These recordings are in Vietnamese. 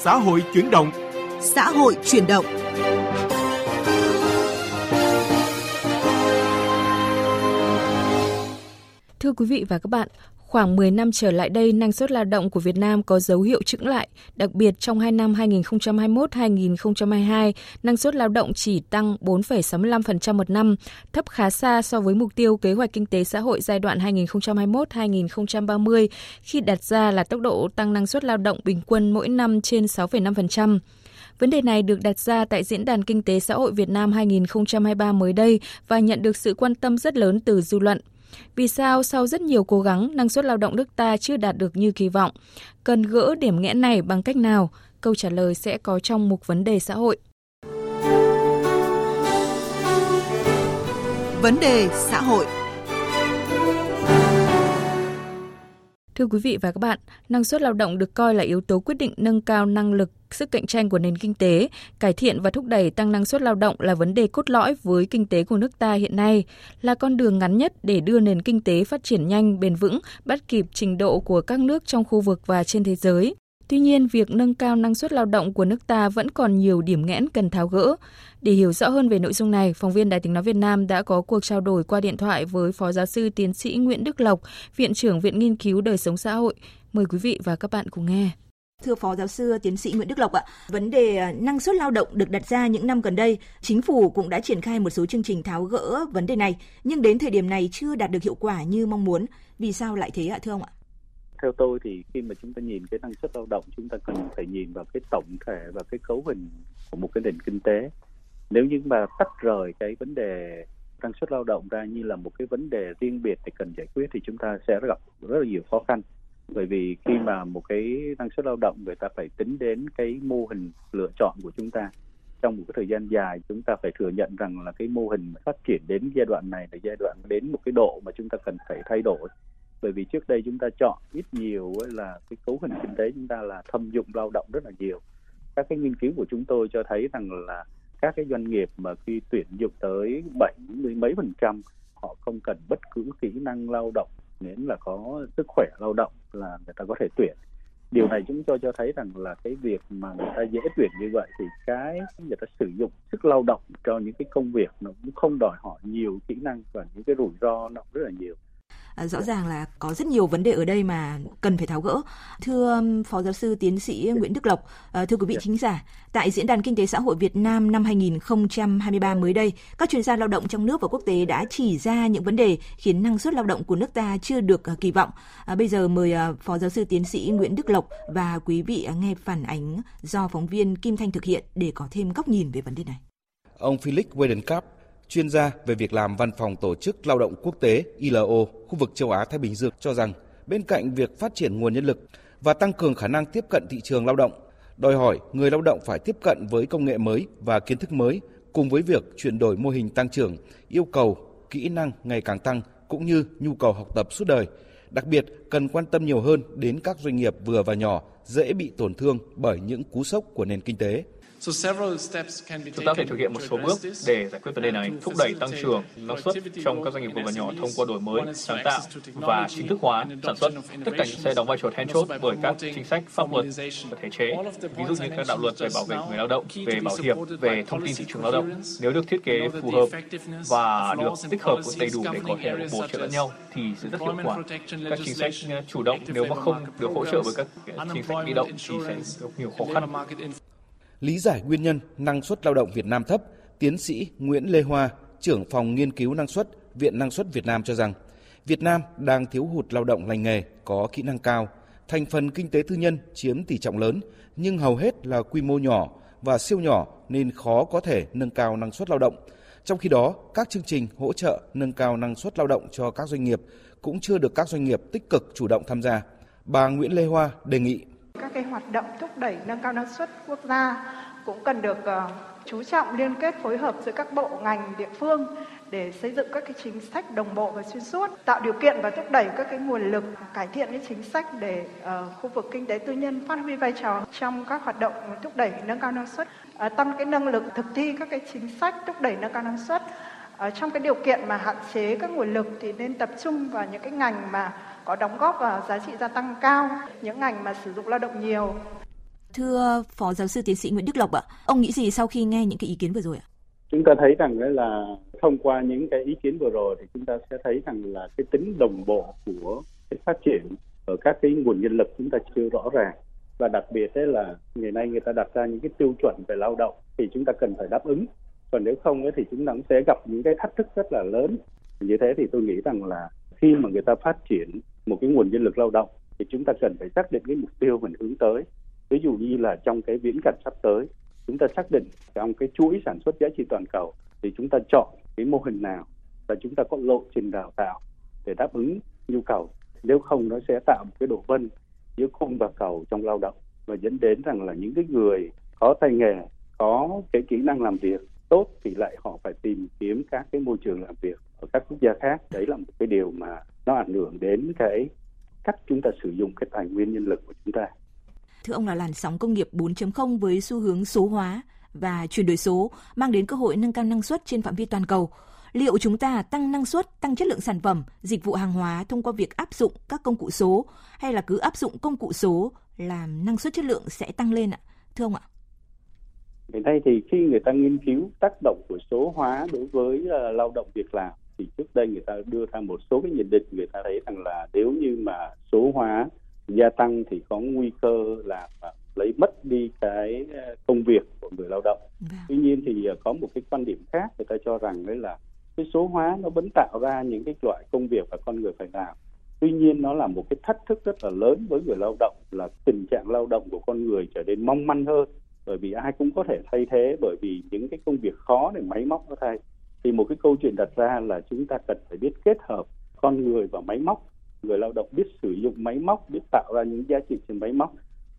Xã hội chuyển động. Xã hội chuyển động. Thưa quý vị và các bạn, Khoảng 10 năm trở lại đây, năng suất lao động của Việt Nam có dấu hiệu chững lại, đặc biệt trong 2 năm 2021-2022, năng suất lao động chỉ tăng 4,65% một năm, thấp khá xa so với mục tiêu kế hoạch kinh tế xã hội giai đoạn 2021-2030 khi đặt ra là tốc độ tăng năng suất lao động bình quân mỗi năm trên 6,5%. Vấn đề này được đặt ra tại Diễn đàn Kinh tế Xã hội Việt Nam 2023 mới đây và nhận được sự quan tâm rất lớn từ dư luận. Vì sao sau rất nhiều cố gắng, năng suất lao động nước ta chưa đạt được như kỳ vọng? Cần gỡ điểm nghẽn này bằng cách nào? Câu trả lời sẽ có trong mục vấn đề xã hội. Vấn đề xã hội Thưa quý vị và các bạn, năng suất lao động được coi là yếu tố quyết định nâng cao năng lực, sức cạnh tranh của nền kinh tế, cải thiện và thúc đẩy tăng năng suất lao động là vấn đề cốt lõi với kinh tế của nước ta hiện nay, là con đường ngắn nhất để đưa nền kinh tế phát triển nhanh, bền vững, bắt kịp trình độ của các nước trong khu vực và trên thế giới. Tuy nhiên, việc nâng cao năng suất lao động của nước ta vẫn còn nhiều điểm nghẽn cần tháo gỡ. Để hiểu rõ hơn về nội dung này, phóng viên Đài tiếng nói Việt Nam đã có cuộc trao đổi qua điện thoại với Phó giáo sư tiến sĩ Nguyễn Đức Lộc, Viện trưởng Viện Nghiên cứu Đời sống xã hội. Mời quý vị và các bạn cùng nghe. Thưa Phó Giáo sư Tiến sĩ Nguyễn Đức Lộc ạ, vấn đề à, năng suất lao động được đặt ra những năm gần đây, chính phủ cũng đã triển khai một số chương trình tháo gỡ vấn đề này, nhưng đến thời điểm này chưa đạt được hiệu quả như mong muốn. Vì sao lại thế ạ thưa ông ạ? Theo tôi thì khi mà chúng ta nhìn cái năng suất lao động, chúng ta cần phải nhìn vào cái tổng thể và cái cấu hình của một cái nền kinh tế. Nếu như mà tách rời cái vấn đề năng suất lao động ra như là một cái vấn đề riêng biệt để cần giải quyết thì chúng ta sẽ gặp rất là nhiều khó khăn. Bởi vì khi mà một cái năng suất lao động người ta phải tính đến cái mô hình lựa chọn của chúng ta, trong một cái thời gian dài chúng ta phải thừa nhận rằng là cái mô hình phát triển đến giai đoạn này là giai đoạn đến một cái độ mà chúng ta cần phải thay đổi bởi vì trước đây chúng ta chọn ít nhiều là cái cấu hình kinh tế chúng ta là thâm dụng lao động rất là nhiều. Các cái nghiên cứu của chúng tôi cho thấy rằng là các cái doanh nghiệp mà khi tuyển dụng tới bảy mươi mấy phần trăm, họ không cần bất cứ kỹ năng lao động, miễn là có sức khỏe lao động là người ta có thể tuyển. Điều này chúng tôi cho thấy rằng là cái việc mà người ta dễ tuyển như vậy thì cái người ta sử dụng sức lao động cho những cái công việc nó cũng không đòi hỏi nhiều kỹ năng và những cái rủi ro nó rất là nhiều rõ ràng là có rất nhiều vấn đề ở đây mà cần phải tháo gỡ. Thưa Phó Giáo sư Tiến sĩ Nguyễn Đức Lộc, à, thưa quý vị thính giả, tại Diễn đàn Kinh tế Xã hội Việt Nam năm 2023 mới đây, các chuyên gia lao động trong nước và quốc tế đã chỉ ra những vấn đề khiến năng suất lao động của nước ta chưa được à, kỳ vọng. À, bây giờ mời Phó Giáo sư Tiến sĩ Nguyễn Đức Lộc và quý vị nghe phản ánh do phóng viên Kim Thanh thực hiện để có thêm góc nhìn về vấn đề này. Ông Felix Weidenkopf, chuyên gia về việc làm văn phòng Tổ chức Lao động Quốc tế ILO khu vực châu Á Thái Bình Dương cho rằng bên cạnh việc phát triển nguồn nhân lực và tăng cường khả năng tiếp cận thị trường lao động, đòi hỏi người lao động phải tiếp cận với công nghệ mới và kiến thức mới cùng với việc chuyển đổi mô hình tăng trưởng, yêu cầu kỹ năng ngày càng tăng cũng như nhu cầu học tập suốt đời. Đặc biệt cần quan tâm nhiều hơn đến các doanh nghiệp vừa và nhỏ dễ bị tổn thương bởi những cú sốc của nền kinh tế. Chúng ta thể thực hiện một số bước để giải quyết vấn đề này, thúc đẩy tăng trưởng, năng suất trong các doanh nghiệp vừa và nhỏ thông qua đổi mới, sáng tạo và chính thức hóa sản xuất. Tất cả những sẽ đóng vai trò then chốt bởi các chính sách, pháp luật và thể chế, ví dụ như các đạo luật về bảo vệ người lao động, về bảo hiểm, về thông tin thị trường lao động. Nếu được thiết kế phù hợp và được tích hợp đầy đủ để có thể bổ trợ lẫn nhau thì sẽ rất hiệu quả. Các chính sách chủ động nếu mà không được hỗ trợ với các chính sách bị động thì sẽ gặp nhiều khó khăn. Lý giải nguyên nhân năng suất lao động Việt Nam thấp, tiến sĩ Nguyễn Lê Hoa, trưởng phòng nghiên cứu năng suất, Viện Năng suất Việt Nam cho rằng Việt Nam đang thiếu hụt lao động lành nghề có kỹ năng cao, thành phần kinh tế tư nhân chiếm tỷ trọng lớn nhưng hầu hết là quy mô nhỏ và siêu nhỏ nên khó có thể nâng cao năng suất lao động. Trong khi đó, các chương trình hỗ trợ nâng cao năng suất lao động cho các doanh nghiệp cũng chưa được các doanh nghiệp tích cực chủ động tham gia. Bà Nguyễn Lê Hoa đề nghị các cái hoạt động thúc đẩy nâng cao năng suất quốc gia cũng cần được uh, chú trọng liên kết phối hợp giữa các bộ ngành địa phương để xây dựng các cái chính sách đồng bộ và xuyên suốt, tạo điều kiện và thúc đẩy các cái nguồn lực, cải thiện cái chính sách để uh, khu vực kinh tế tư nhân phát huy vai trò trong các hoạt động thúc đẩy nâng cao năng suất, uh, tăng cái năng lực thực thi các cái chính sách thúc đẩy nâng cao năng suất. Uh, trong cái điều kiện mà hạn chế các nguồn lực thì nên tập trung vào những cái ngành mà có đóng góp vào giá trị gia tăng cao, những ngành mà sử dụng lao động nhiều. Thưa Phó Giáo sư Tiến sĩ Nguyễn Đức Lộc ạ, ông nghĩ gì sau khi nghe những cái ý kiến vừa rồi ạ? Chúng ta thấy rằng là thông qua những cái ý kiến vừa rồi thì chúng ta sẽ thấy rằng là cái tính đồng bộ của cái phát triển ở các cái nguồn nhân lực chúng ta chưa rõ ràng và đặc biệt đấy là ngày nay người ta đặt ra những cái tiêu chuẩn về lao động thì chúng ta cần phải đáp ứng còn nếu không ấy thì chúng ta cũng sẽ gặp những cái thách thức rất là lớn như thế thì tôi nghĩ rằng là khi mà người ta phát triển một cái nguồn nhân lực lao động, thì chúng ta cần phải xác định cái mục tiêu mình hướng tới. Ví dụ như là trong cái viễn cảnh sắp tới, chúng ta xác định trong cái chuỗi sản xuất giá trị toàn cầu, thì chúng ta chọn cái mô hình nào và chúng ta có lộ trình đào tạo để đáp ứng nhu cầu. Nếu không, nó sẽ tạo một cái độ vân giữa cung và cầu trong lao động và dẫn đến rằng là những cái người có tay nghề, có cái kỹ năng làm việc tốt thì lại họ phải tìm kiếm các cái môi trường làm việc ở các quốc gia khác đấy là một cái điều mà nó ảnh hưởng đến cái cách chúng ta sử dụng cái tài nguyên nhân lực của chúng ta thưa ông là làn sóng công nghiệp 4.0 với xu hướng số hóa và chuyển đổi số mang đến cơ hội nâng cao năng suất trên phạm vi toàn cầu liệu chúng ta tăng năng suất, tăng chất lượng sản phẩm, dịch vụ hàng hóa thông qua việc áp dụng các công cụ số hay là cứ áp dụng công cụ số làm năng suất chất lượng sẽ tăng lên ạ? Thưa ông ạ. Hiện nay thì khi người ta nghiên cứu tác động của số hóa đối với uh, lao động việc làm thì trước đây người ta đưa ra một số cái nhận định người ta thấy rằng là nếu như mà số hóa gia tăng thì có nguy cơ là lấy mất đi cái ờ, công việc của người lao động. Vâng. Tuy nhiên thì ờ, có một cái quan điểm khác người ta cho rằng đấy là cái số hóa nó vẫn tạo ra những cái loại công việc và con người phải làm tuy nhiên nó là một cái thách thức rất là lớn với người lao động là tình trạng lao động của con người trở nên mong manh hơn bởi vì ai cũng có thể thay thế bởi vì những cái công việc khó để máy móc nó thay thì một cái câu chuyện đặt ra là chúng ta cần phải biết kết hợp con người và máy móc người lao động biết sử dụng máy móc, biết tạo ra những giá trị trên máy móc,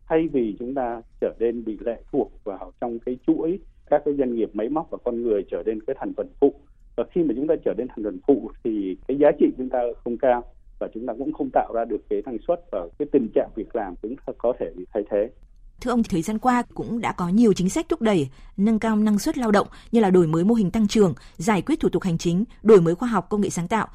thay vì chúng ta trở nên bị lệ thuộc vào trong cái chuỗi các cái doanh nghiệp máy móc và con người trở nên cái thành phần phụ và khi mà chúng ta trở nên thành phần phụ thì cái giá trị chúng ta không cao và chúng ta cũng không tạo ra được cái năng suất và cái tình trạng việc làm cũng có thể bị thay thế. Thưa ông, thời gian qua cũng đã có nhiều chính sách thúc đẩy nâng cao năng suất lao động như là đổi mới mô hình tăng trưởng, giải quyết thủ tục hành chính, đổi mới khoa học công nghệ sáng tạo.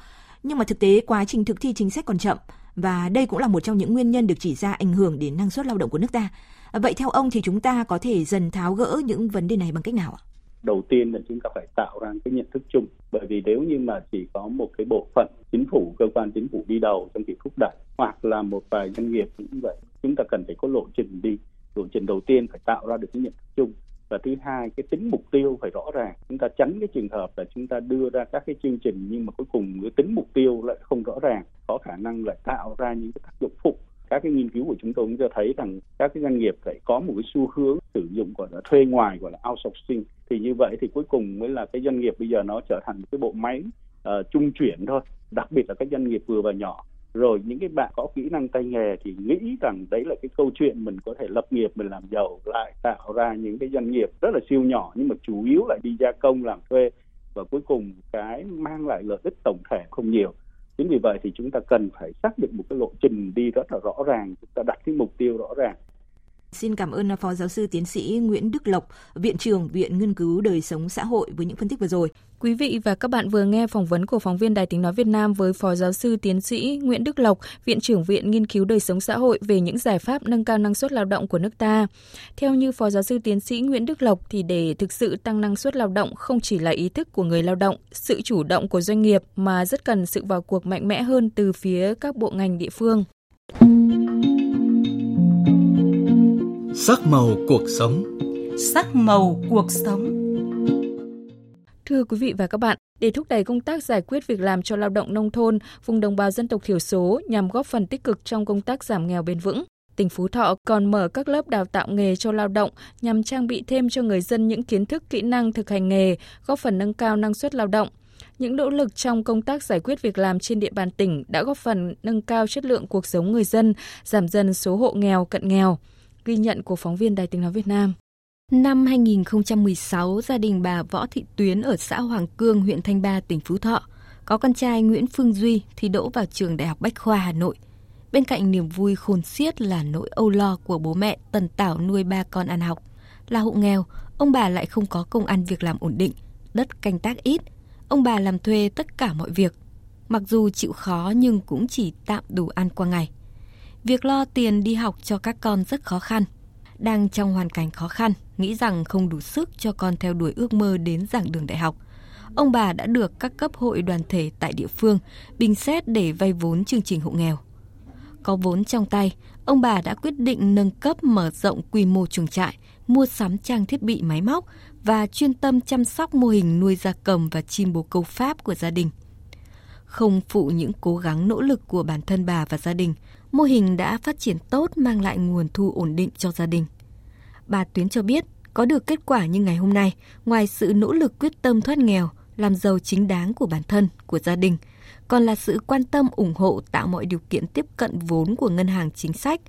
Nhưng mà thực tế quá trình thực thi chính sách còn chậm và đây cũng là một trong những nguyên nhân được chỉ ra ảnh hưởng đến năng suất lao động của nước ta. Vậy theo ông thì chúng ta có thể dần tháo gỡ những vấn đề này bằng cách nào ạ? đầu tiên là chúng ta phải tạo ra cái nhận thức chung bởi vì nếu như mà chỉ có một cái bộ phận chính phủ cơ quan chính phủ đi đầu trong việc thúc đẩy hoặc là một vài doanh nghiệp cũng vậy chúng ta cần phải có lộ trình đi lộ trình đầu tiên phải tạo ra được cái nhận thức chung. Và thứ hai cái tính mục tiêu phải rõ ràng. Chúng ta tránh cái trường hợp là chúng ta đưa ra các cái chương trình nhưng mà cuối cùng cái tính mục tiêu lại không rõ ràng. Có khả năng lại tạo ra những cái tác dụng phụ. Các cái nghiên cứu của chúng tôi cũng cho thấy rằng các cái doanh nghiệp lại có một cái xu hướng sử dụng gọi là thuê ngoài gọi là outsourcing. Thì như vậy thì cuối cùng mới là cái doanh nghiệp bây giờ nó trở thành cái bộ máy uh, trung chuyển thôi. Đặc biệt là các doanh nghiệp vừa và nhỏ rồi những cái bạn có kỹ năng tay nghề thì nghĩ rằng đấy là cái câu chuyện mình có thể lập nghiệp, mình làm giàu, lại tạo ra những cái doanh nghiệp rất là siêu nhỏ, nhưng mà chủ yếu lại đi gia công, làm thuê và cuối cùng cái mang lại lợi ích tổng thể không nhiều. Chính vì vậy thì chúng ta cần phải xác định một cái lộ trình đi rất là rõ ràng, chúng ta đặt cái mục tiêu rõ ràng. Xin cảm ơn à, Phó Giáo sư Tiến sĩ Nguyễn Đức Lộc, Viện trưởng Viện Nghiên cứu Đời sống xã hội với những phân tích vừa rồi. Quý vị và các bạn vừa nghe phỏng vấn của phóng viên Đài Tiếng Nói Việt Nam với Phó Giáo sư Tiến sĩ Nguyễn Đức Lộc, Viện trưởng Viện Nghiên cứu Đời sống xã hội về những giải pháp nâng cao năng suất lao động của nước ta. Theo như Phó Giáo sư Tiến sĩ Nguyễn Đức Lộc thì để thực sự tăng năng suất lao động không chỉ là ý thức của người lao động, sự chủ động của doanh nghiệp mà rất cần sự vào cuộc mạnh mẽ hơn từ phía các bộ ngành địa phương. Sắc màu cuộc sống Sắc màu cuộc sống Thưa quý vị và các bạn, để thúc đẩy công tác giải quyết việc làm cho lao động nông thôn, vùng đồng bào dân tộc thiểu số nhằm góp phần tích cực trong công tác giảm nghèo bền vững, tỉnh Phú Thọ còn mở các lớp đào tạo nghề cho lao động nhằm trang bị thêm cho người dân những kiến thức kỹ năng thực hành nghề, góp phần nâng cao năng suất lao động. Những nỗ lực trong công tác giải quyết việc làm trên địa bàn tỉnh đã góp phần nâng cao chất lượng cuộc sống người dân, giảm dần số hộ nghèo cận nghèo. Ghi nhận của phóng viên Đài tiếng nói Việt Nam. Năm 2016, gia đình bà Võ Thị Tuyến ở xã Hoàng Cương, huyện Thanh Ba, tỉnh Phú Thọ, có con trai Nguyễn Phương Duy thi đỗ vào trường Đại học Bách khoa Hà Nội. Bên cạnh niềm vui khôn xiết là nỗi âu lo của bố mẹ tần tảo nuôi ba con ăn học. Là hộ nghèo, ông bà lại không có công ăn việc làm ổn định, đất canh tác ít. Ông bà làm thuê tất cả mọi việc. Mặc dù chịu khó nhưng cũng chỉ tạm đủ ăn qua ngày. Việc lo tiền đi học cho các con rất khó khăn. đang trong hoàn cảnh khó khăn, nghĩ rằng không đủ sức cho con theo đuổi ước mơ đến giảng đường đại học. Ông bà đã được các cấp hội đoàn thể tại địa phương bình xét để vay vốn chương trình hộ nghèo. Có vốn trong tay, ông bà đã quyết định nâng cấp mở rộng quy mô chuồng trại, mua sắm trang thiết bị máy móc và chuyên tâm chăm sóc mô hình nuôi gia cầm và chim bồ câu Pháp của gia đình. Không phụ những cố gắng nỗ lực của bản thân bà và gia đình, mô hình đã phát triển tốt mang lại nguồn thu ổn định cho gia đình. Bà Tuyến cho biết, có được kết quả như ngày hôm nay, ngoài sự nỗ lực quyết tâm thoát nghèo, làm giàu chính đáng của bản thân, của gia đình, còn là sự quan tâm ủng hộ tạo mọi điều kiện tiếp cận vốn của ngân hàng chính sách.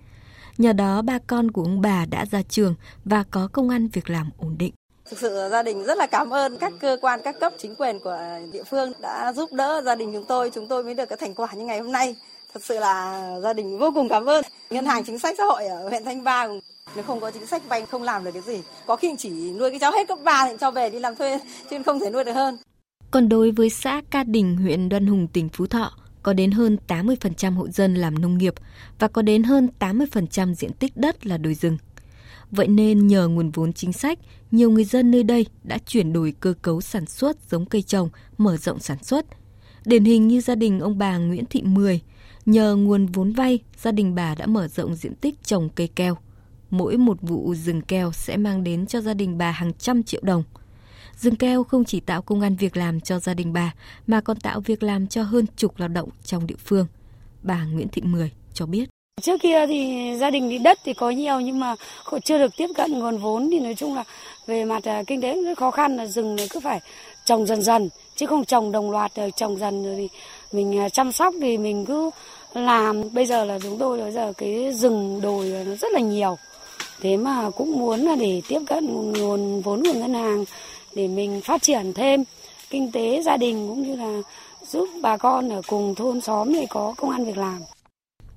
Nhờ đó, ba con của ông bà đã ra trường và có công ăn việc làm ổn định. Thực sự gia đình rất là cảm ơn các cơ quan, các cấp chính quyền của địa phương đã giúp đỡ gia đình chúng tôi, chúng tôi mới được cái thành quả như ngày hôm nay. Thật sự là gia đình vô cùng cảm ơn. Ngân hàng chính sách xã hội ở huyện Thanh Ba nếu không có chính sách vay không làm được cái gì. Có khi chỉ nuôi cái cháu hết cấp 3 thì cho về đi làm thuê, chứ không thể nuôi được hơn. Còn đối với xã Ca Đình, huyện Đoan Hùng, tỉnh Phú Thọ, có đến hơn 80% hộ dân làm nông nghiệp và có đến hơn 80% diện tích đất là đồi rừng. Vậy nên nhờ nguồn vốn chính sách, nhiều người dân nơi đây đã chuyển đổi cơ cấu sản xuất giống cây trồng, mở rộng sản xuất. Điển hình như gia đình ông bà Nguyễn Thị Mười, nhờ nguồn vốn vay, gia đình bà đã mở rộng diện tích trồng cây keo. Mỗi một vụ rừng keo sẽ mang đến cho gia đình bà hàng trăm triệu đồng. Rừng keo không chỉ tạo công an việc làm cho gia đình bà, mà còn tạo việc làm cho hơn chục lao động trong địa phương. Bà Nguyễn Thị Mười cho biết. Trước kia thì gia đình thì đất thì có nhiều nhưng mà chưa được tiếp cận nguồn vốn thì nói chung là về mặt à, kinh tế rất khó khăn là rừng cứ phải trồng dần dần, chứ không trồng đồng loạt trồng dần rồi thì mình à, chăm sóc thì mình cứ làm bây giờ là chúng tôi, bây giờ cái rừng đồi nó rất là nhiều thế mà cũng muốn là để tiếp cận nguồn vốn của ngân hàng để mình phát triển thêm kinh tế gia đình cũng như là giúp bà con ở cùng thôn xóm này có công an việc làm.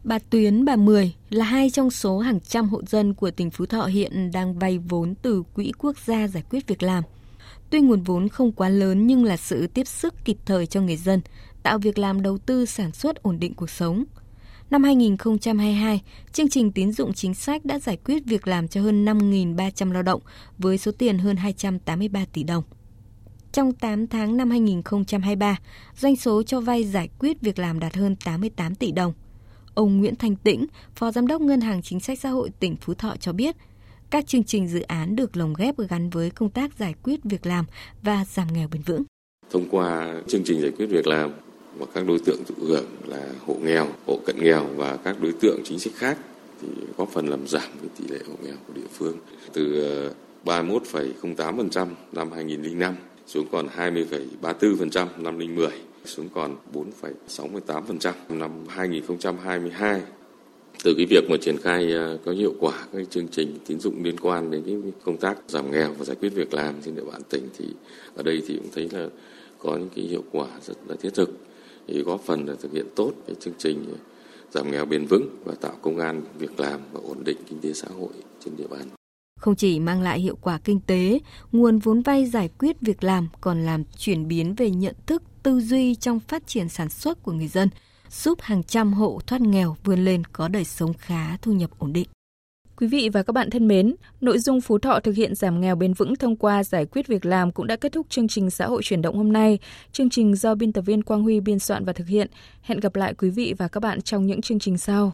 Bà Tuyến, bà Mười là hai trong số hàng trăm hộ dân của tỉnh Phú Thọ hiện đang vay vốn từ Quỹ Quốc gia giải quyết việc làm. Tuy nguồn vốn không quá lớn nhưng là sự tiếp sức kịp thời cho người dân, tạo việc làm đầu tư sản xuất ổn định cuộc sống. Năm 2022, chương trình tín dụng chính sách đã giải quyết việc làm cho hơn 5.300 lao động với số tiền hơn 283 tỷ đồng. Trong 8 tháng năm 2023, doanh số cho vay giải quyết việc làm đạt hơn 88 tỷ đồng. Ông Nguyễn Thanh Tĩnh, Phó Giám đốc Ngân hàng Chính sách Xã hội tỉnh Phú Thọ cho biết, các chương trình dự án được lồng ghép gắn với công tác giải quyết việc làm và giảm nghèo bền vững. Thông qua chương trình giải quyết việc làm và các đối tượng thụ hưởng là hộ nghèo, hộ cận nghèo và các đối tượng chính sách khác thì góp phần làm giảm cái tỷ lệ hộ nghèo của địa phương từ ờ, 31,08% năm 2005 xuống còn 20,34% năm 2010 xuống còn 4,68% năm 2022 từ cái việc mà triển khai à, có hiệu quả các chương trình tín dụng liên quan đến cái công tác giảm nghèo và giải quyết việc làm trên địa bàn tỉnh thì ở đây thì cũng thấy là có những cái hiệu quả rất là thiết thực thì góp phần là thực hiện tốt cái chương trình giảm nghèo bền vững và tạo công an việc làm và ổn định kinh tế xã hội trên địa bàn. Không chỉ mang lại hiệu quả kinh tế, nguồn vốn vay giải quyết việc làm còn làm chuyển biến về nhận thức, tư duy trong phát triển sản xuất của người dân, giúp hàng trăm hộ thoát nghèo vươn lên có đời sống khá, thu nhập ổn định. Quý vị và các bạn thân mến, nội dung Phú Thọ thực hiện giảm nghèo bền vững thông qua giải quyết việc làm cũng đã kết thúc chương trình xã hội chuyển động hôm nay. Chương trình do biên tập viên Quang Huy biên soạn và thực hiện. Hẹn gặp lại quý vị và các bạn trong những chương trình sau.